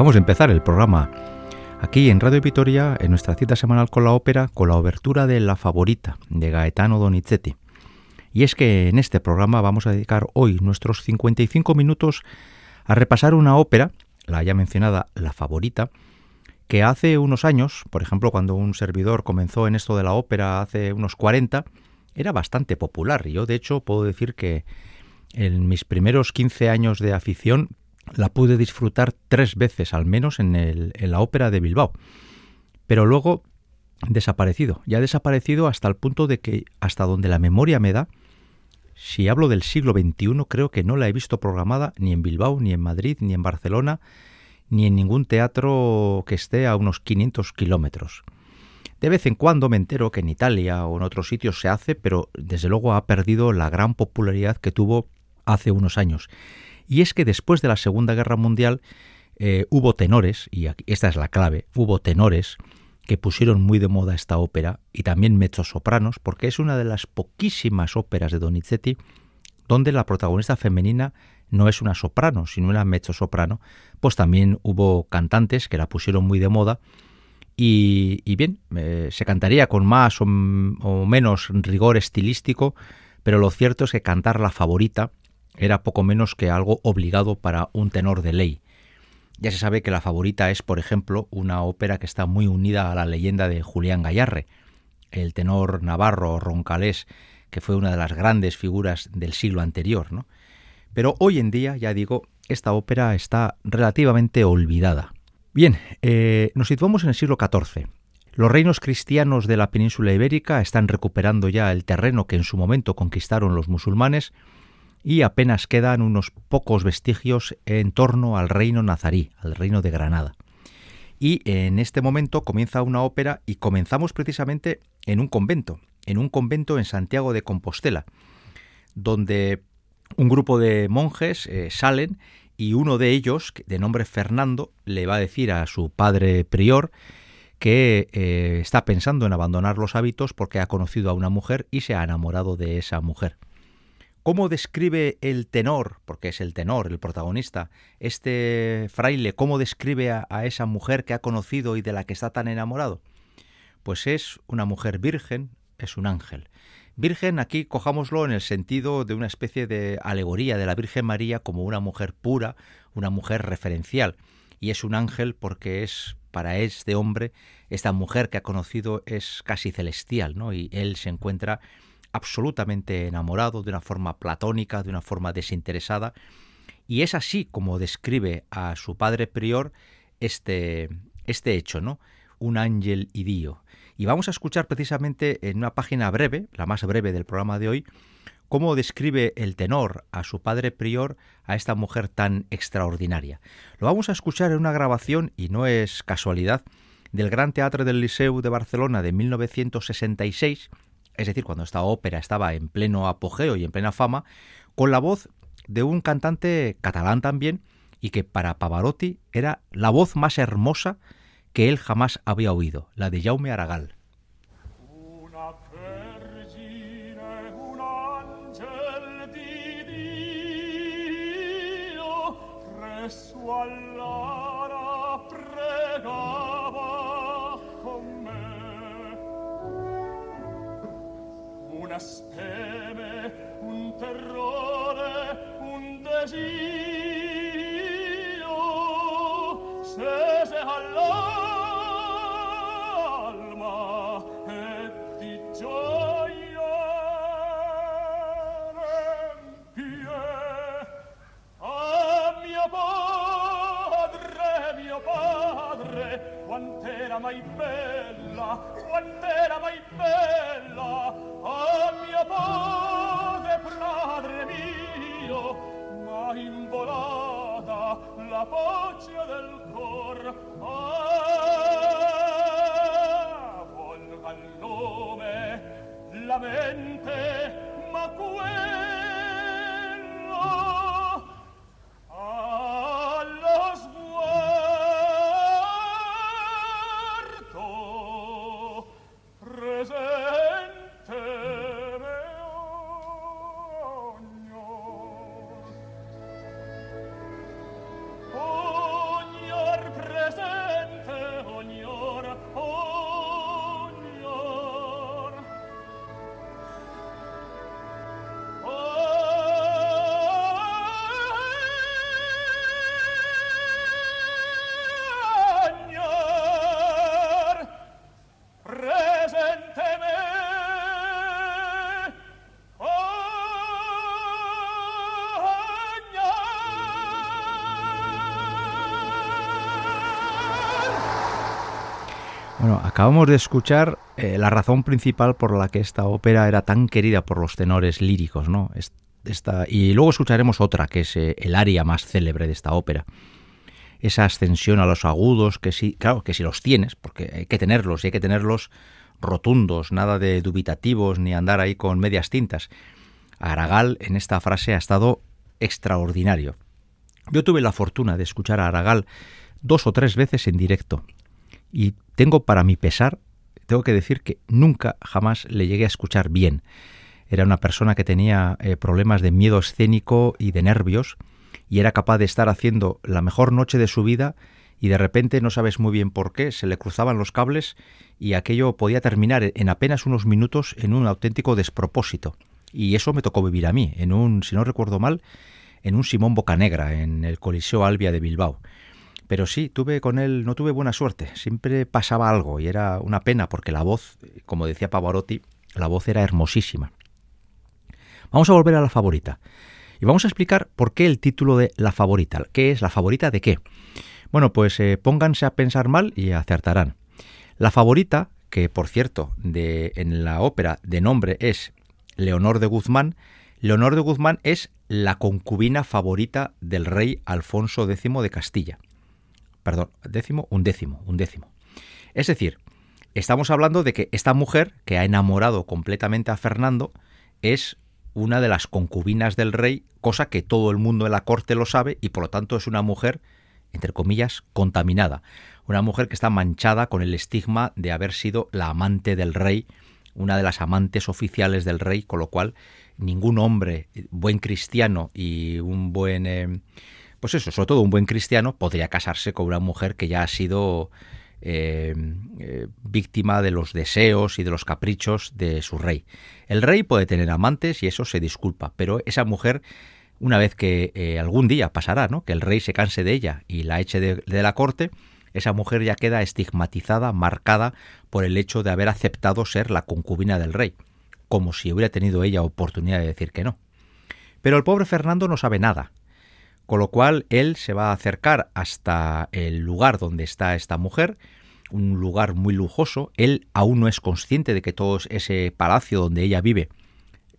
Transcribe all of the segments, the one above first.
Acabamos de empezar el programa aquí en Radio Vitoria, en nuestra cita semanal con la ópera, con la obertura de La Favorita de Gaetano Donizetti. Y es que en este programa vamos a dedicar hoy nuestros 55 minutos a repasar una ópera, la ya mencionada La Favorita, que hace unos años, por ejemplo, cuando un servidor comenzó en esto de la ópera hace unos 40, era bastante popular. Yo, de hecho, puedo decir que en mis primeros 15 años de afición la pude disfrutar tres veces al menos en, el, en la ópera de Bilbao. Pero luego desaparecido, ya desaparecido hasta el punto de que hasta donde la memoria me da, si hablo del siglo XXI, creo que no la he visto programada ni en Bilbao, ni en Madrid, ni en Barcelona, ni en ningún teatro que esté a unos 500 kilómetros. De vez en cuando me entero que en Italia o en otros sitios se hace, pero desde luego ha perdido la gran popularidad que tuvo hace unos años. Y es que después de la Segunda Guerra Mundial eh, hubo tenores, y esta es la clave, hubo tenores que pusieron muy de moda esta ópera y también mezzosopranos, porque es una de las poquísimas óperas de Donizetti donde la protagonista femenina no es una soprano, sino una mezzosoprano, pues también hubo cantantes que la pusieron muy de moda Y, bien, eh, se cantaría con más o, menos rigor estilístico, pero lo cierto es que cantar la favorita era poco menos que algo obligado para un tenor de ley. Ya se sabe que la favorita es, por ejemplo, una ópera que está muy unida a la leyenda de Julián Gallarre, el tenor navarro roncalés, que fue una de las grandes figuras del siglo anterior. ¿no? Pero hoy en día, ya digo, esta ópera está relativamente olvidada. Bien, eh, nos situamos en el siglo XIV. Los reinos cristianos de la península ibérica están recuperando ya el terreno que en su momento conquistaron los musulmanes y apenas quedan unos pocos vestigios en torno al reino nazarí, al reino de Granada. Y en este momento comienza una ópera y comenzamos precisamente en un convento, en un convento en Santiago de Compostela, donde un grupo de monjes eh, salen y uno de ellos, de nombre Fernando, le va a decir a su padre prior que eh, está pensando en abandonar los hábitos porque ha conocido a una mujer y se ha enamorado de esa mujer. ¿Cómo describe el tenor, porque es el tenor, el protagonista, este fraile, cómo describe a, esa mujer que ha conocido y de la que está tan enamorado? Pues es una mujer virgen, es un ángel. Virgen aquí cojámoslo en el sentido de una especie de alegoría de la Virgen María como una mujer pura, una mujer referencial. Y es un ángel porque es para este hombre, esta mujer que ha conocido es casi celestial, ¿no? Y él se encuentra absolutamente enamorado de una forma platónica, de una forma desinteresada. Y es así como describe a su padre prior este, este hecho, ¿no? Un ángel idío. Y vamos a escuchar precisamente en una página breve, la más breve del programa de hoy, cómo describe el tenor a su padre prior a esta mujer tan extraordinaria. Lo vamos a escuchar en una grabación, y no es casualidad, del Gran Teatro del Liceu de Barcelona de 1966, es decir, cuando esta ópera estaba en pleno apogeo y en plena fama, con la voz de un cantante catalán también, y que para Pavarotti era la voz más hermosa que él jamás había oído, la de Jaume Aragal. speme, un terrore, un desio, se all'alma e di gioia rempie. Ah, mio padre, mio padre, quant'era mai bello, quant'era mai bella, a mio padre, padre mio, ma involata la pace del cor, ah, volga il nome, la mente, ma quel Acabamos de escuchar eh, la razón principal por la que esta ópera era tan querida por los tenores líricos, ¿no? Esta, y luego escucharemos otra, que es eh, el aria más célebre de esta ópera. Esa ascensión a los agudos, que sí, claro, que si los tienes, porque hay que tenerlos y hay que tenerlos rotundos, nada de dubitativos ni andar ahí con medias tintas. Aragal en esta frase ha estado extraordinario. Yo tuve la fortuna de escuchar a Aragal dos o tres veces en directo y tengo para mi pesar, tengo que decir que nunca jamás le llegué a escuchar bien. Era una persona que tenía eh, problemas de miedo escénico y de nervios y era capaz de estar haciendo la mejor noche de su vida y de repente no sabes muy bien por qué, se le cruzaban los cables y aquello podía terminar en apenas unos minutos en un auténtico despropósito. Y eso me tocó vivir a mí, en un, si no recuerdo mal, en un Simón Bocanegra, en el Coliseo Albia de Bilbao. Pero sí, tuve con él, no tuve buena suerte, siempre pasaba algo y era una pena porque la voz, como decía Pavarotti, la voz era hermosísima. Vamos a volver a la favorita. Y vamos a explicar por qué el título de La favorita. ¿Qué es la favorita de qué? Bueno, pues eh, pónganse a pensar mal y acertarán. La favorita, que por cierto, de, en la ópera de nombre es Leonor de Guzmán, Leonor de Guzmán es la concubina favorita del rey Alfonso X de Castilla. Perdón, décimo, un décimo, un décimo. Es decir, estamos hablando de que esta mujer, que ha enamorado completamente a Fernando, es una de las concubinas del rey, cosa que todo el mundo en la corte lo sabe y por lo tanto es una mujer entre comillas, contaminada. Una mujer que está manchada con el estigma de haber sido la amante del rey, una de las amantes oficiales del rey, con lo cual ningún hombre, buen cristiano y un buen... Eh, pues eso, sobre todo un buen cristiano, podría casarse con una mujer que ya ha sido eh, eh, víctima de los deseos y de los caprichos de su rey. El rey puede tener amantes y eso se disculpa, pero esa mujer una vez que eh, algún día pasará, ¿no? que el rey se canse de ella y la eche de, la corte, esa mujer ya queda estigmatizada, marcada por el hecho de haber aceptado ser la concubina del rey, como si hubiera tenido ella oportunidad de decir que no. Pero el pobre Fernando no sabe nada, con lo cual él se va a acercar hasta el lugar donde está esta mujer, un lugar muy lujoso, él aún no es consciente de que todo ese palacio donde ella vive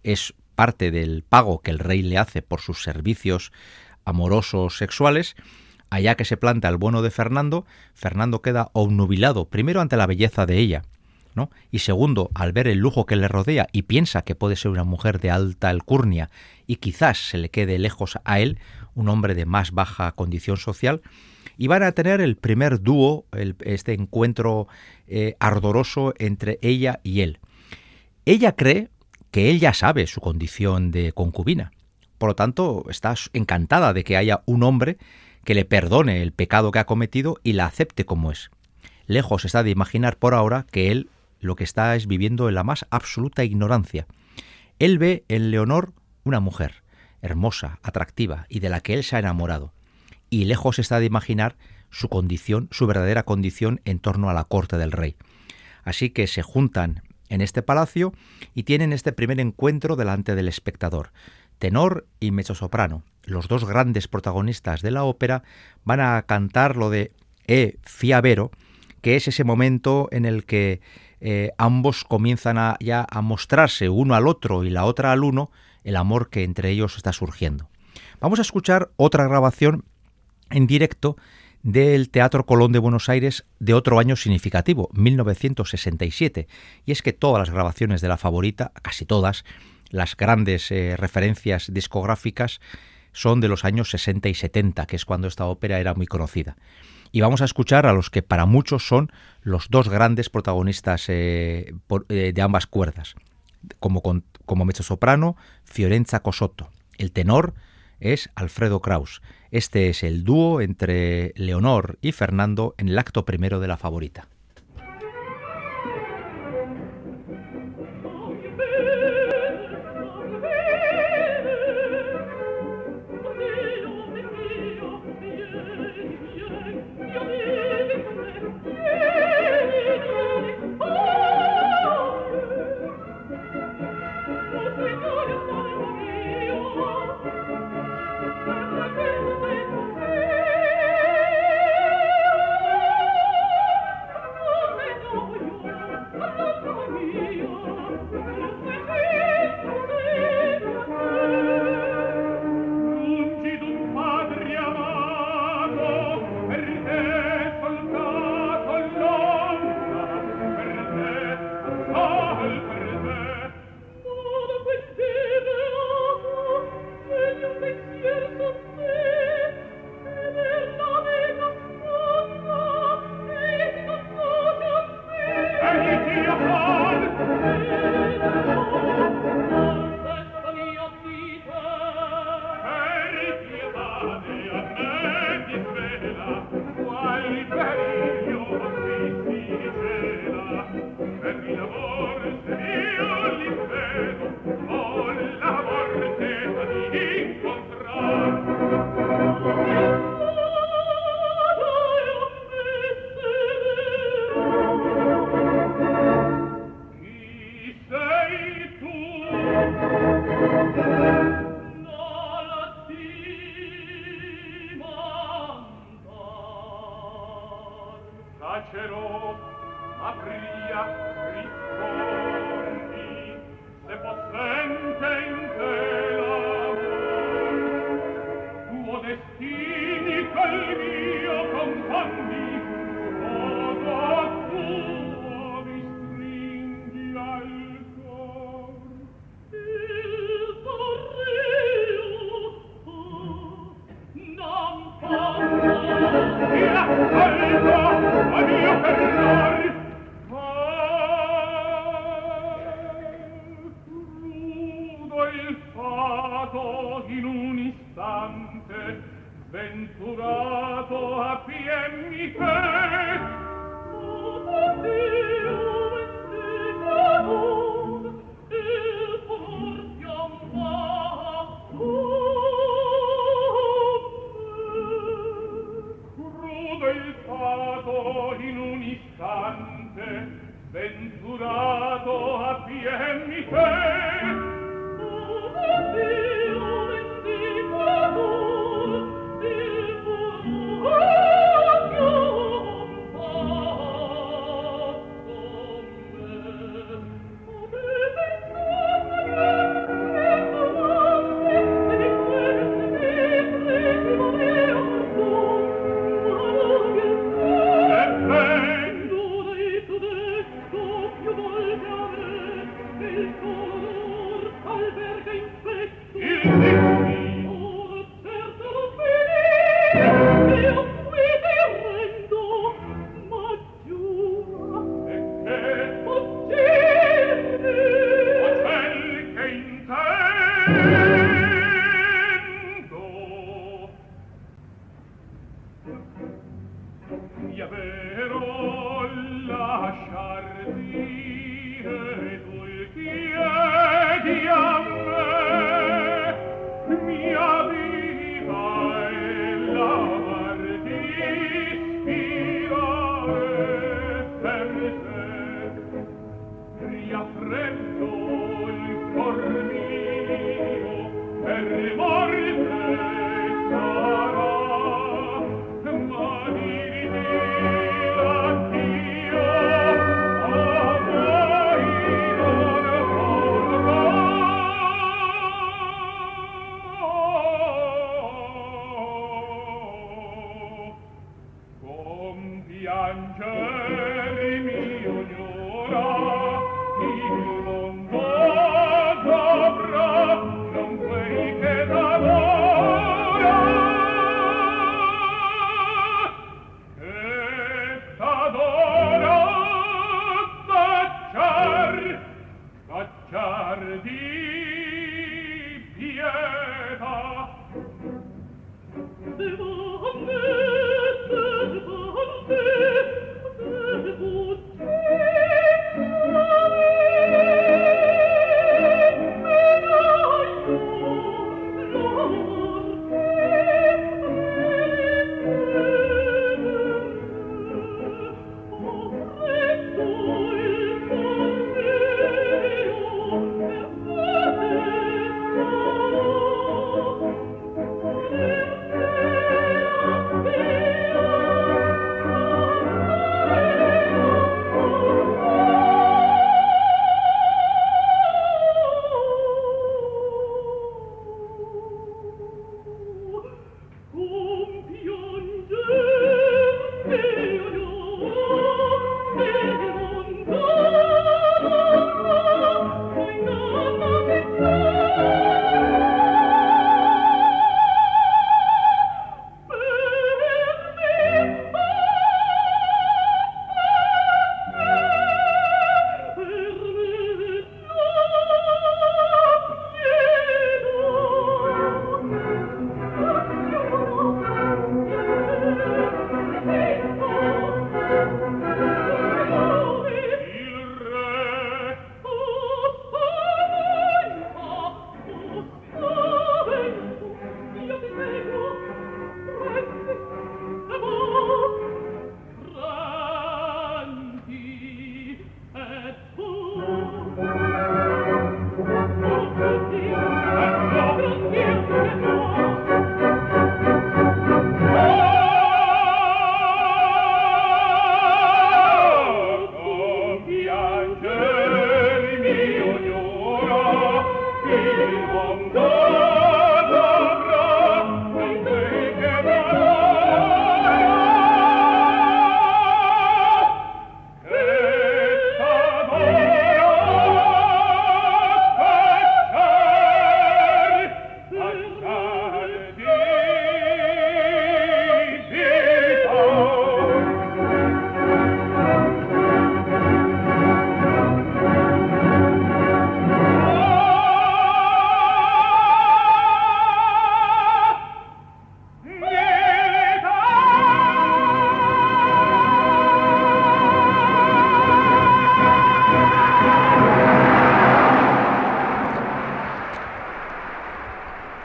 es parte del pago que el rey le hace por sus servicios amorosos sexuales, allá que se planta el bueno de Fernando, Fernando queda obnubilado, primero ante la belleza de ella, ¿no? Y segundo, al ver el lujo que le rodea y piensa que puede ser una mujer de alta alcurnia y quizás se le quede lejos a él, un hombre de más baja condición social, y van a tener el primer dúo, este encuentro eh, ardoroso entre ella y él. Ella cree, que él ya sabe su condición de concubina. Por lo tanto, está encantada de que haya un hombre que le perdone el pecado que ha cometido y la acepte como es. Lejos está de imaginar por ahora que él lo que está es viviendo en la más absoluta ignorancia. Él ve en Leonor una mujer, hermosa, atractiva y de la que él se ha enamorado. Y lejos está de imaginar su condición, su verdadera condición en torno a la corte del rey. Así que se juntan en este palacio y tienen este primer encuentro delante del espectador. Tenor y mezzosoprano, los dos grandes protagonistas de la ópera, van a cantar lo de E Fiavero, que es ese momento en el que eh, ambos comienzan a, ya a mostrarse uno al otro y la otra al uno el amor que entre ellos está surgiendo. Vamos a escuchar otra grabación en directo del Teatro Colón de Buenos Aires de otro año significativo, 1967. Y es que todas las grabaciones de la favorita, casi todas, las grandes eh, referencias discográficas son de los años 60 y 70, que es cuando esta ópera era muy conocida. Y vamos a escuchar a los que para muchos son los dos grandes protagonistas eh, eh, de ambas cuerdas, como, como mezzosoprano Fiorenza Cosotto, el tenor es Alfredo Kraus. Este es el dúo entre Leonor y Fernando en el acto primero de la favorita.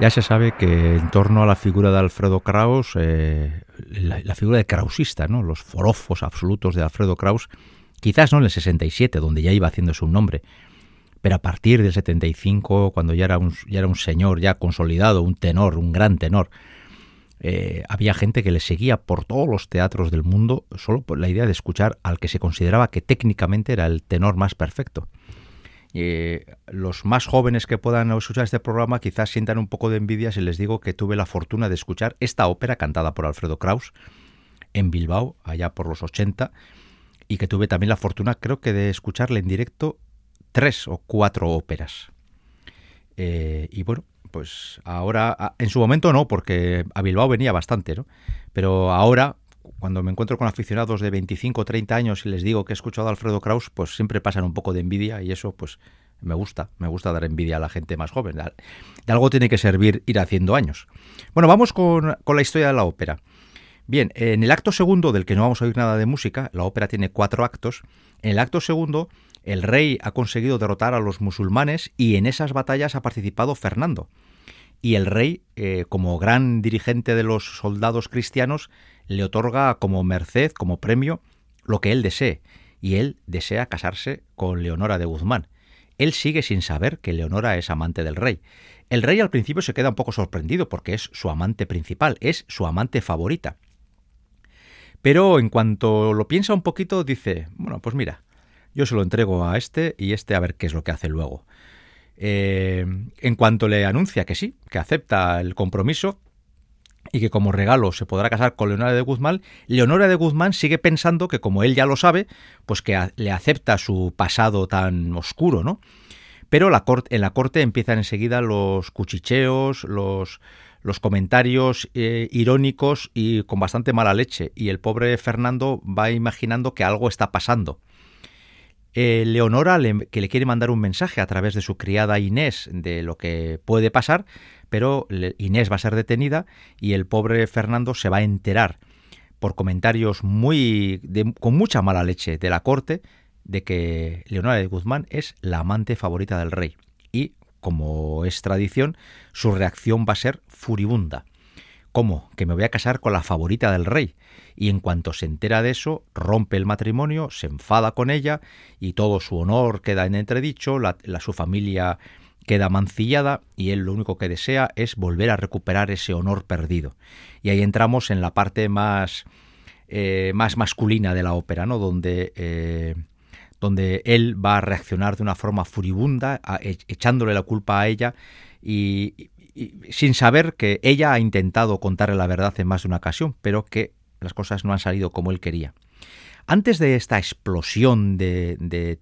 Ya se sabe que en torno a la figura de Alfredo Kraus, eh, la, figura de krausista, ¿no? los forofos absolutos de Alfredo Kraus, quizás no en el 67, donde ya iba haciéndose un nombre, pero a partir del 75, cuando ya era un, ya era un señor ya consolidado, un tenor, un gran tenor, eh, había gente que le seguía por todos los teatros del mundo solo por la idea de escuchar al que se consideraba que técnicamente era el tenor más perfecto. Eh, los más jóvenes que puedan escuchar este programa quizás sientan un poco de envidia si les digo que tuve la fortuna de escuchar esta ópera cantada por Alfredo Kraus en Bilbao, allá por los 80, y que tuve también la fortuna, creo que, de escucharle en directo tres o cuatro óperas. Eh, y bueno, pues ahora, en su momento no, porque a Bilbao venía bastante, ¿no? Pero ahora, cuando me encuentro con aficionados de 25 o 30 años y les digo que he escuchado a Alfredo Kraus, pues siempre pasan un poco de envidia y eso pues me gusta, me gusta dar envidia a la gente más joven. De algo tiene que servir ir haciendo años. Bueno, vamos con, con la historia de la ópera. Bien, en el acto segundo, del que no vamos a oír nada de música, la ópera tiene cuatro actos, en el acto segundo el rey ha conseguido derrotar a los musulmanes y en esas batallas ha participado Fernando. Y el rey, eh, como gran dirigente de los soldados cristianos, le otorga como merced, como premio, lo que él desee, y él desea casarse con Leonora de Guzmán. Él sigue sin saber que Leonora es amante del rey. El rey al principio se queda un poco sorprendido porque es su amante principal, es su amante favorita. Pero en cuanto lo piensa un poquito, dice, bueno, pues mira, yo se lo entrego a este y este a ver qué es lo que hace luego. Eh, en cuanto le anuncia que sí, que acepta el compromiso y que como regalo se podrá casar con Leonora de Guzmán, Leonora de Guzmán sigue pensando que como él ya lo sabe, pues que le acepta su pasado tan oscuro, ¿no? Pero en la corte empiezan enseguida los cuchicheos, los, los comentarios eh, irónicos y con bastante mala leche, y el pobre Fernando va imaginando que algo está pasando. Eh, Leonora, le, que le quiere mandar un mensaje a través de su criada Inés de lo que puede pasar, pero Inés va a ser detenida y el pobre Fernando se va a enterar por comentarios muy con mucha mala leche de la corte de que Leonora de Guzmán es la amante favorita del rey y como es tradición su reacción va a ser furibunda. ¿Cómo? Que me voy a casar con la favorita del rey. Y en cuanto se entera de eso, rompe el matrimonio, se enfada con ella y todo su honor queda en entredicho, la, su familia queda mancillada y él lo único que desea es volver a recuperar ese honor perdido. Y ahí entramos en la parte más, eh, más masculina de la ópera, ¿no? Donde, eh, donde él va a reaccionar de una forma furibunda, a, echándole la culpa a ella y, sin saber que ella ha intentado contarle la verdad en más de una ocasión, pero que las cosas no han salido como él quería. Antes de esta explosión de, de,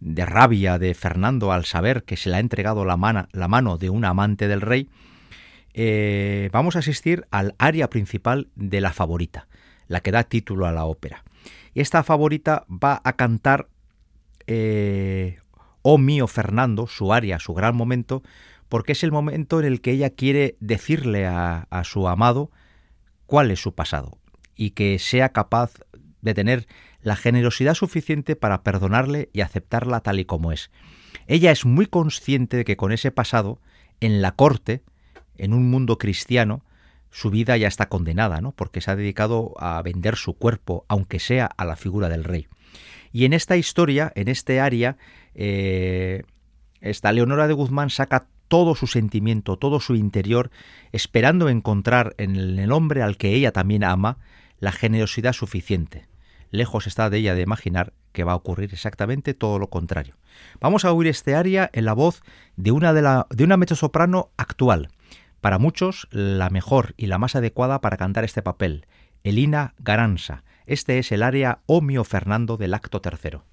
de rabia de Fernando al saber que se le ha entregado la, mana, la mano de un amante del rey, eh, vamos a asistir al área principal de la favorita, la que da título a la ópera. Y esta favorita va a cantar eh, Oh mío Fernando, su área, su gran momento, porque es el momento en el que ella quiere decirle a, a su amado cuál es su pasado y que sea capaz de tener la generosidad suficiente para perdonarle y aceptarla tal y como es. Ella es muy consciente de que con ese pasado, en la corte, en un mundo cristiano, su vida ya está condenada, ¿no? Porque se ha dedicado a vender su cuerpo, aunque sea a la figura del rey. Y en esta historia, en este área, eh, esta Leonora de Guzmán saca todo su sentimiento, todo su interior, esperando encontrar en el hombre al que ella también ama la generosidad suficiente. Lejos está de ella de imaginar que va a ocurrir exactamente todo lo contrario. Vamos a oír este aria en la voz de una, de la, de una mezzosoprano actual, para muchos la mejor y la más adecuada para cantar este papel, Elina Garanza. Este es el área O mio Fernando del acto tercero.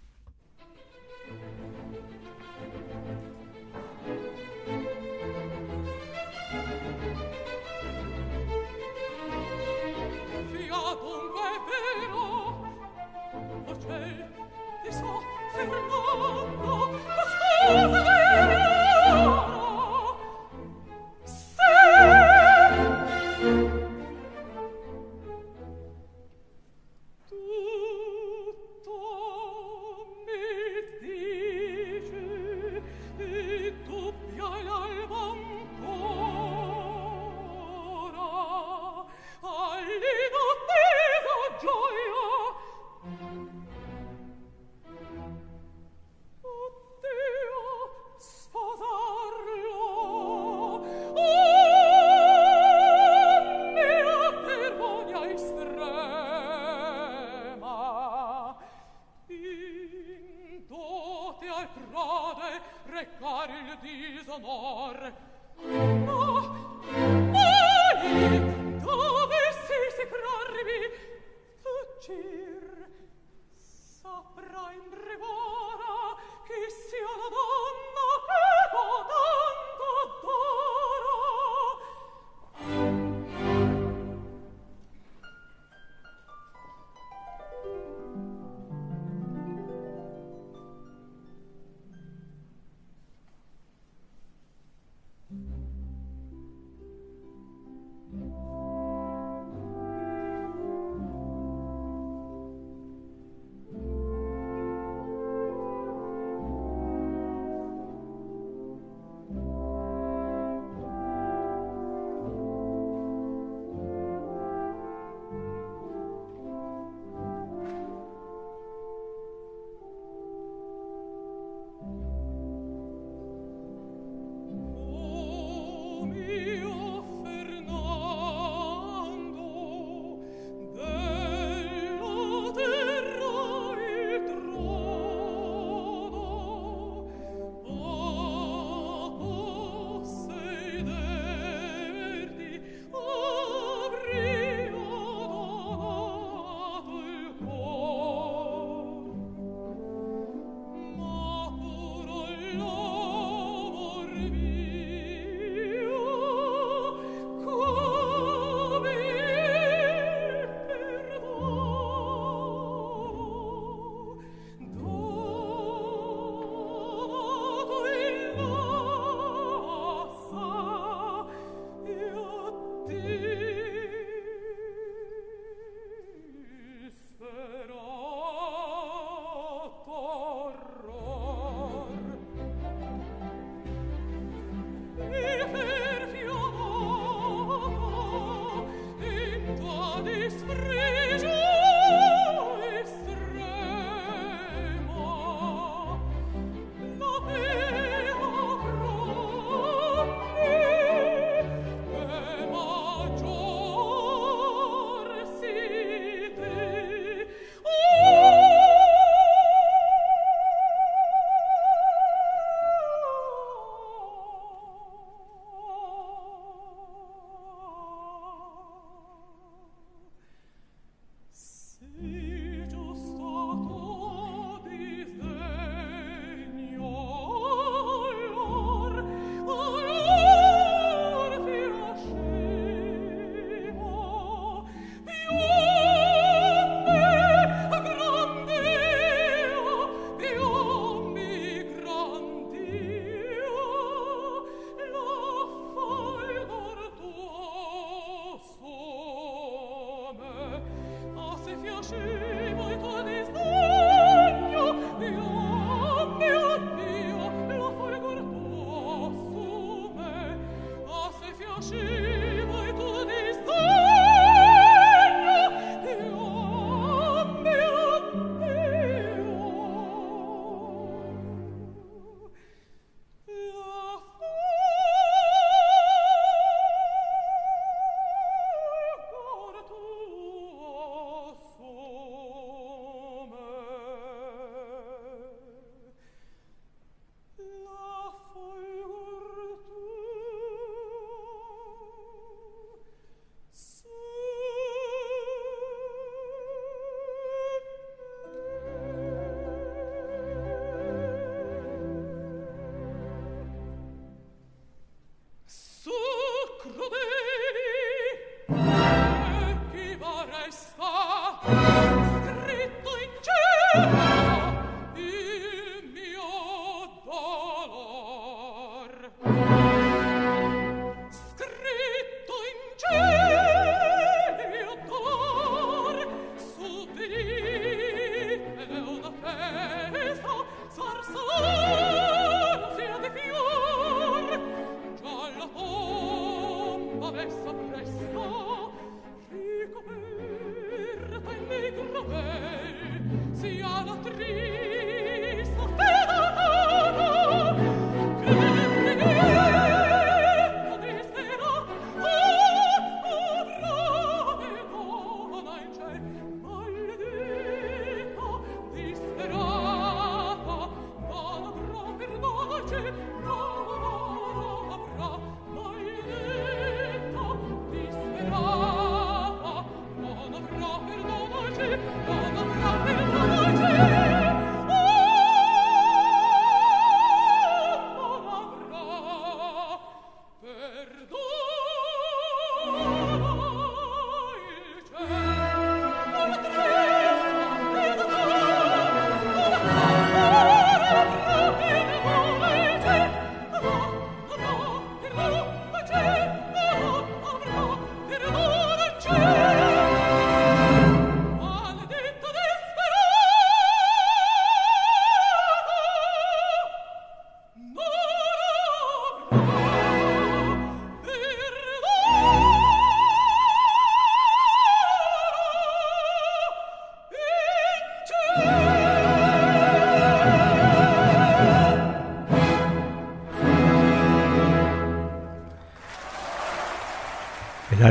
recar il disonor. 是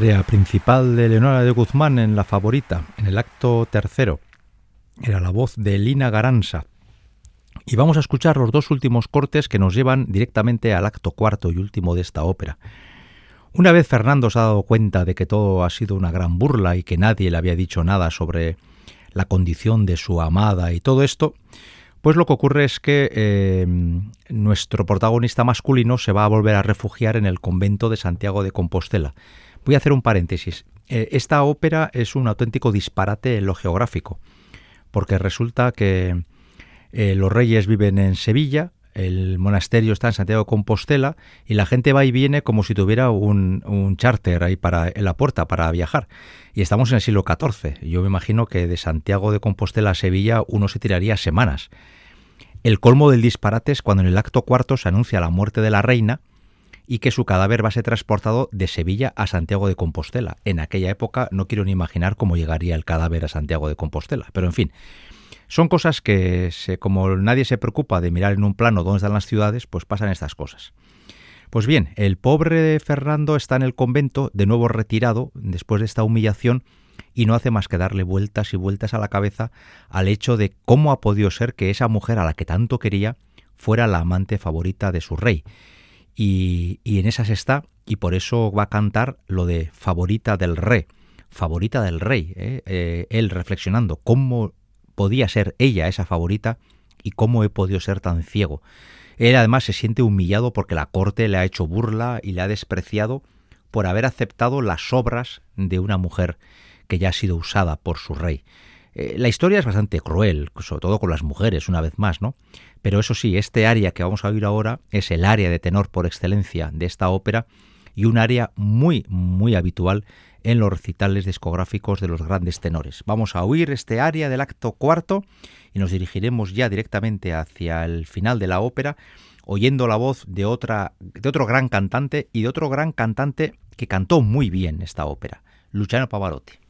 área principal de Leonora de Guzmán en La Favorita, en el acto tercero, era la voz de Lina Garanza. Y vamos a escuchar los dos últimos cortes que nos llevan directamente al acto cuarto y último de esta ópera. Una vez Fernando se ha dado cuenta de que todo ha sido una gran burla y que nadie le había dicho nada sobre la condición de su amada y todo esto, pues lo que ocurre es que eh, nuestro protagonista masculino se va a volver a refugiar en el convento de Santiago de Compostela. Voy a hacer un paréntesis. Eh, esta ópera es un auténtico disparate en lo geográfico, porque resulta que eh, los reyes viven en Sevilla, el monasterio está en Santiago de Compostela y la gente va y viene como si tuviera un, un charter ahí para, en la puerta para viajar. Y estamos en el siglo XIV. Yo me imagino que de Santiago de Compostela a Sevilla uno se tiraría semanas. El colmo del disparate es cuando en el acto cuarto se anuncia la muerte de la reina y que su cadáver va a ser transportado de Sevilla a Santiago de Compostela. En aquella época no quiero ni imaginar cómo llegaría el cadáver a Santiago de Compostela. Pero en fin, son cosas que, como nadie se preocupa de mirar en un plano dónde están las ciudades, pues pasan estas cosas. Pues bien, el pobre Fernando está en el convento, de nuevo retirado, después de esta humillación, y no hace más que darle vueltas y vueltas a la cabeza al hecho de cómo ha podido ser que esa mujer a la que tanto quería fuera la amante favorita de su rey. Y, en esas está, y por eso va a cantar lo de favorita del rey, favorita del rey, ¿eh? Eh, él reflexionando cómo podía ser ella esa favorita y cómo he podido ser tan ciego. Él además se siente humillado porque la corte le ha hecho burla y le ha despreciado por haber aceptado las obras de una mujer que ya ha sido usada por su rey. Eh, la historia es bastante cruel, sobre todo con las mujeres, una vez más, ¿no? Pero eso sí, este área que vamos a oír ahora es el área de tenor por excelencia de esta ópera y un área muy, muy habitual en los recitales discográficos de los grandes tenores. Vamos a oír este área del acto cuarto y nos dirigiremos ya directamente hacia el final de la ópera, oyendo la voz de, otra, de otro gran cantante y de otro gran cantante que cantó muy bien esta ópera, Luciano Pavarotti.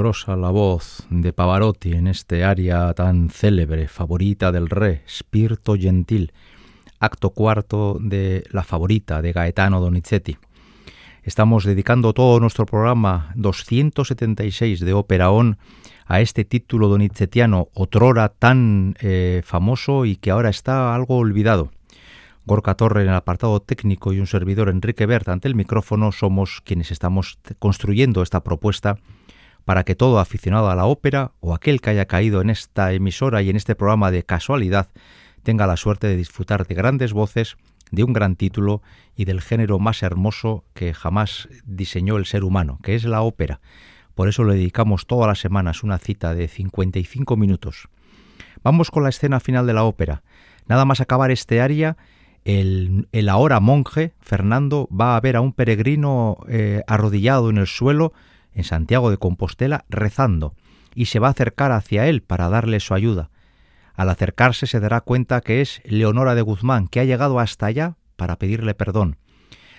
La voz de Pavarotti en este aria tan célebre, favorita del re, Spirito Gentil, acto cuarto de La favorita de Gaetano Donizetti. Estamos dedicando todo nuestro programa 276 de Ópera On a este título donizettiano, otrora tan eh, famoso y que ahora está algo olvidado. Gorka Torre en el apartado técnico y un servidor Enrique Bert ante el micrófono somos quienes estamos construyendo esta propuesta para que todo aficionado a la ópera o aquel que haya caído en esta emisora y en este programa de casualidad tenga la suerte de disfrutar de grandes voces, de un gran título y del género más hermoso que jamás diseñó el ser humano, que es la ópera. Por eso le dedicamos todas las semanas una cita de 55 minutos. Vamos con la escena final de la ópera. Nada más acabar este aria, el, ahora monje, Fernando, va a ver a un peregrino eh, arrodillado en el suelo, en Santiago de Compostela rezando y se va a acercar hacia él para darle su ayuda. Al acercarse se dará cuenta que es Leonora de Guzmán, que ha llegado hasta allá para pedirle perdón.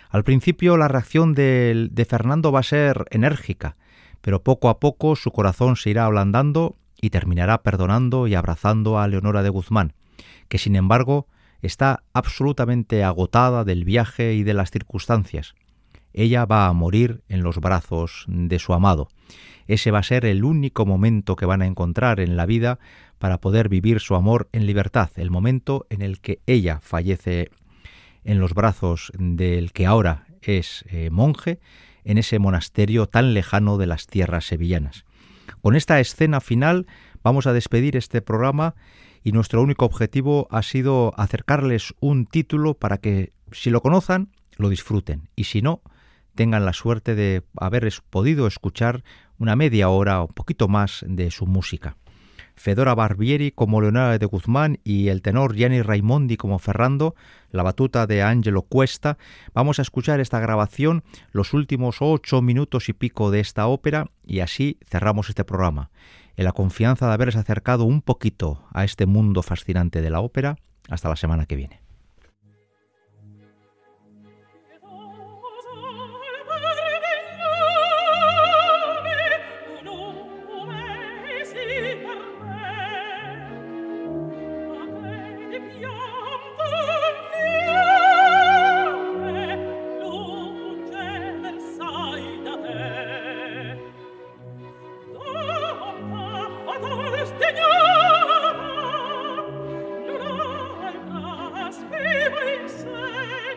Al principio la reacción de, de Fernando va a ser enérgica, pero poco a poco su corazón se irá ablandando y terminará perdonando y abrazando a Leonora de Guzmán, que sin embargo está absolutamente agotada del viaje y de las circunstancias ella va a morir en los brazos de su amado. Ese va a ser el único momento que van a encontrar en la vida para poder vivir su amor en libertad, el momento en el que ella fallece en los brazos del que ahora es eh, monje en ese monasterio tan lejano de las tierras sevillanas. Con esta escena final vamos a despedir este programa y nuestro único objetivo ha sido acercarles un título para que si lo conozcan, lo disfruten y si no, tengan la suerte de haber podido escuchar una media hora o un poquito más de su música. Fedora Barbieri como Leonora de Guzmán y el tenor Gianni Raimondi como Ferrando, la batuta de Angelo Cuesta. Vamos a escuchar esta grabación, los últimos ocho minutos y pico de esta ópera y así cerramos este programa. En la confianza de haberles acercado un poquito a este mundo fascinante de la ópera. Hasta la semana que viene. away.